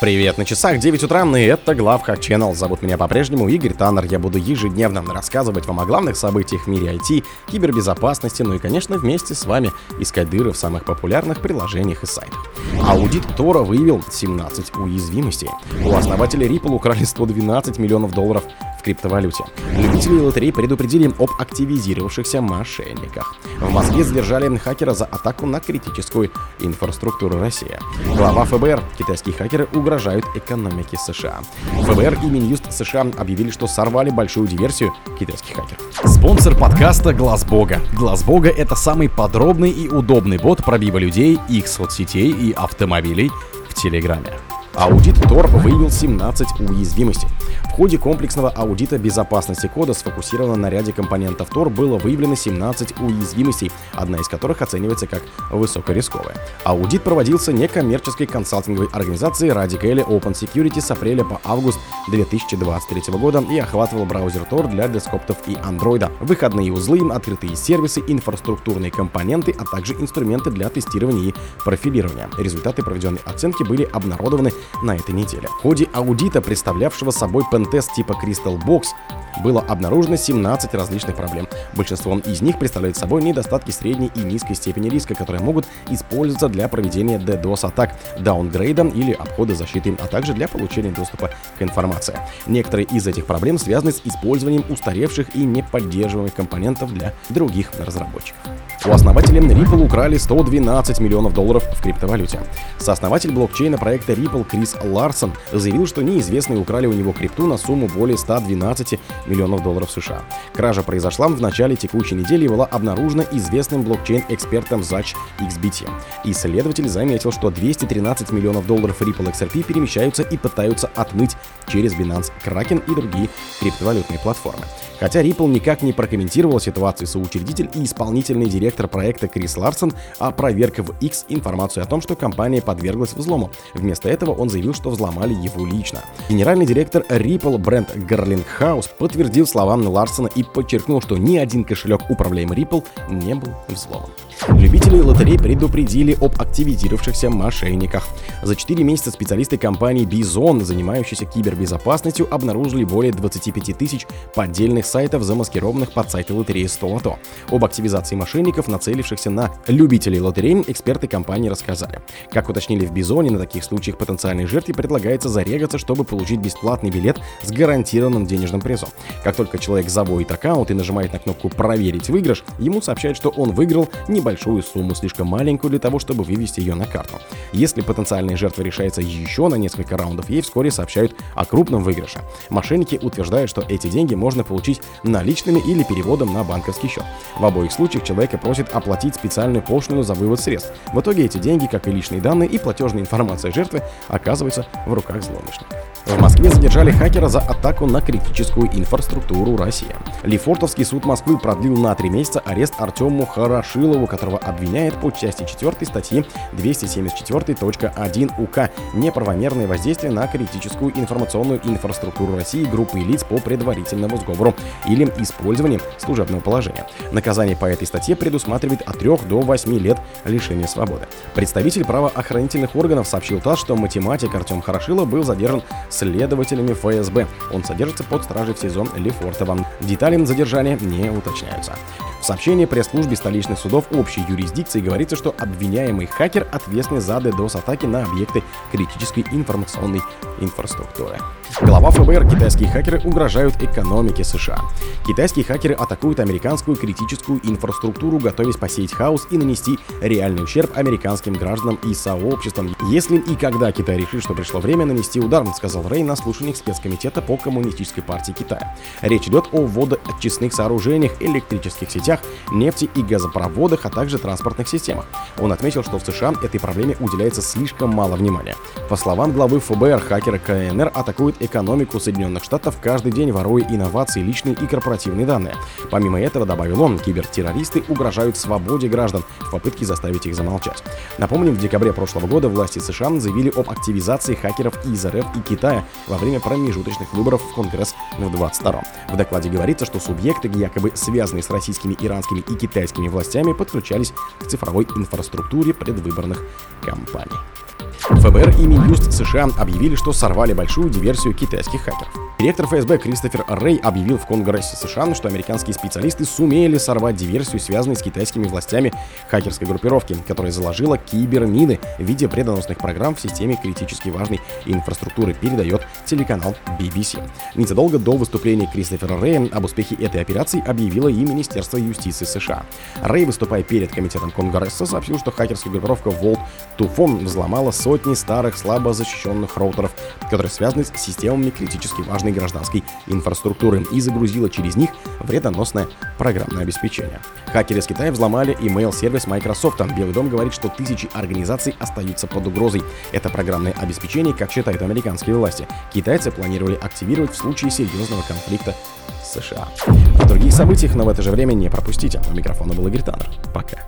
Привет, на часах 9 утра, и это Главхак Channel. Зовут меня по-прежнему Игорь Таннер. Я буду ежедневно рассказывать вам о главных событиях в мире IT, кибербезопасности, ну и, конечно, вместе с вами искать дыры в самых популярных приложениях и сайтах. Аудит Тора выявил 17 уязвимостей. У основателя Ripple украли 112 миллионов долларов в криптовалюте. Любители лотерей предупредили об активизировавшихся мошенниках. В Москве задержали хакера за атаку на критическую инфраструктуру России. Глава ФБР. Китайские хакеры угрожают экономике США. ФБР и Минюст США объявили, что сорвали большую диверсию китайских хакеров. Спонсор подкаста Глаз Бога. Глаз Бога это самый подробный и удобный бот пробива людей, их соцсетей и автомобилей в Телеграме. Аудит Tor выявил 17 уязвимостей. Ходе комплексного аудита безопасности кода, сфокусированного на ряде компонентов Tor, было выявлено 17 уязвимостей, одна из которых оценивается как высокорисковая. Аудит проводился некоммерческой консалтинговой организацией Radical Open Security с апреля по август 2023 года и охватывал браузер Tor для десктоптов и Android, выходные узлы, открытые сервисы, инфраструктурные компоненты, а также инструменты для тестирования и профилирования. Результаты проведенной оценки были обнародованы на этой неделе. В ходе аудита, представлявшего собой пентест типа Crystal Box, было обнаружено 17 различных проблем. Большинство из них представляют собой недостатки средней и низкой степени риска, которые могут использоваться для проведения DDoS-атак, даунгрейда или обхода защиты, а также для получения доступа к информации. Некоторые из этих проблем связаны с использованием устаревших и неподдерживаемых компонентов для других разработчиков. У основателя Ripple украли 112 миллионов долларов в криптовалюте. Сооснователь блокчейна проекта Ripple Крис Ларсон заявил, что неизвестные украли у него крипту на сумму более 112 миллионов долларов США. Кража произошла в начале текущей недели и была обнаружена известным блокчейн-экспертом Zach XBT. Исследователь заметил, что 213 миллионов долларов Ripple XRP перемещаются и пытаются отмыть через Binance, Kraken и другие криптовалютные платформы. Хотя Ripple никак не прокомментировал ситуацию, соучредитель и исполнительный директор проекта Крис Ларсон опроверг в X информацию о том, что компания подверглась взлому. Вместо этого он заявил, что взломали его лично. Генеральный директор Ripple Брент Гарлингхаус подтвердил словам Ларсона и подчеркнул, что ни один кошелек, управляемый Ripple, не был взломан. Любители лотерей предупредили об активизировавшихся мошенниках. За 4 месяца специалисты компании Bison, занимающиеся кибербезопасностью, обнаружили более 25 тысяч поддельных сайтов, замаскированных под сайты лотереи 100 лото. Об активизации мошенников, нацелившихся на любителей лотерей, эксперты компании рассказали. Как уточнили в Бизоне, на таких случаях потенциальной жертве предлагается зарегаться, чтобы получить бесплатный билет с гарантированным денежным призом. Как только человек заводит аккаунт и нажимает на кнопку «Проверить выигрыш», ему сообщают, что он выиграл небольшую сумму, слишком маленькую для того, чтобы вывести ее на карту. Если потенциальная жертва решается еще на несколько раундов, ей вскоре сообщают о крупном выигрыше. Мошенники утверждают, что эти деньги можно получить наличными или переводом на банковский счет. В обоих случаях человека просят оплатить специальную пошлину за вывод средств. В итоге эти деньги, как и личные данные и платежная информация жертвы, оказываются в руках злоумышленников. В Москве задержали хакера за атаку на критическую инфраструктуру России. Лефортовский суд Москвы продлил на три месяца арест Артему Хорошилову, которого обвиняет по части 4 статьи 274.1 УК «Неправомерное воздействие на критическую информационную инфраструктуру России группы лиц по предварительному сговору или использованием служебного положения». Наказание по этой статье предусматривает от 3 до 8 лет лишения свободы. Представитель правоохранительных органов сообщил ТАСС, что математик Артем Хорошилов был задержан следователями ФСБ. Он содержится под стражей в СИЗО Лефортово. Детали задержания не уточняются. В сообщении пресс-службе столичных судов общей юрисдикции говорится, что обвиняемый хакер ответственный за DDoS-атаки на объекты критической информационной инфраструктуры. Глава ФБР китайские хакеры угрожают экономике США. Китайские хакеры атакуют американскую критическую инфраструктуру, готовясь посеять хаос и нанести реальный ущерб американским гражданам и сообществам. Если и когда Китай решит, что пришло время нанести удар, сказал Рей на слушаниях спецкомитета по Коммунистической партии Китая. Речь идет о водоочистных сооружениях, электрических сетях, нефти и газопроводах, а также транспортных системах. Он отметил, что в США этой проблеме уделяется слишком мало внимания. По словам главы ФБР, хакеры КНР атакуют экономику Соединенных Штатов каждый день воруя инновации, личные и корпоративные данные. Помимо этого, добавил он, кибертеррористы угрожают свободе граждан в попытке заставить их замолчать. Напомним, в декабре прошлого года власти США заявили об активизации хакеров из РФ и Китая во время промежуточных выборов в Конгресс в 22 В докладе говорится, что субъекты, якобы связанные с российскими, иранскими и китайскими властями, подключались к цифровой инфраструктуре предвыборных кампаний. ФБР и Минюст США объявили, что сорвали большую диверсию китайских хакеров. Директор ФСБ Кристофер Рэй объявил в Конгрессе США, что американские специалисты сумели сорвать диверсию, связанную с китайскими властями хакерской группировки, которая заложила кибермины в виде предоносных программ в системе критически важной инфраструктуры, передает телеканал BBC. Незадолго до выступления Кристофера Рэя об успехе этой операции объявило и Министерство юстиции США. Рэй, выступая перед комитетом Конгресса, сообщил, что хакерская группировка Volt Tufon взломала сотни старых слабо защищенных роутеров, которые связаны с системами критически важной гражданской инфраструктуры и загрузила через них вредоносное программное обеспечение. Хакеры из Китая взломали email-сервис Microsoft. Белый дом говорит, что тысячи организаций остаются под угрозой. Это программное обеспечение, как считают американские власти, китайцы планировали активировать в случае серьезного конфликта США. О других событиях, но в это же время не пропустите. У микрофона был Игорь. Пока.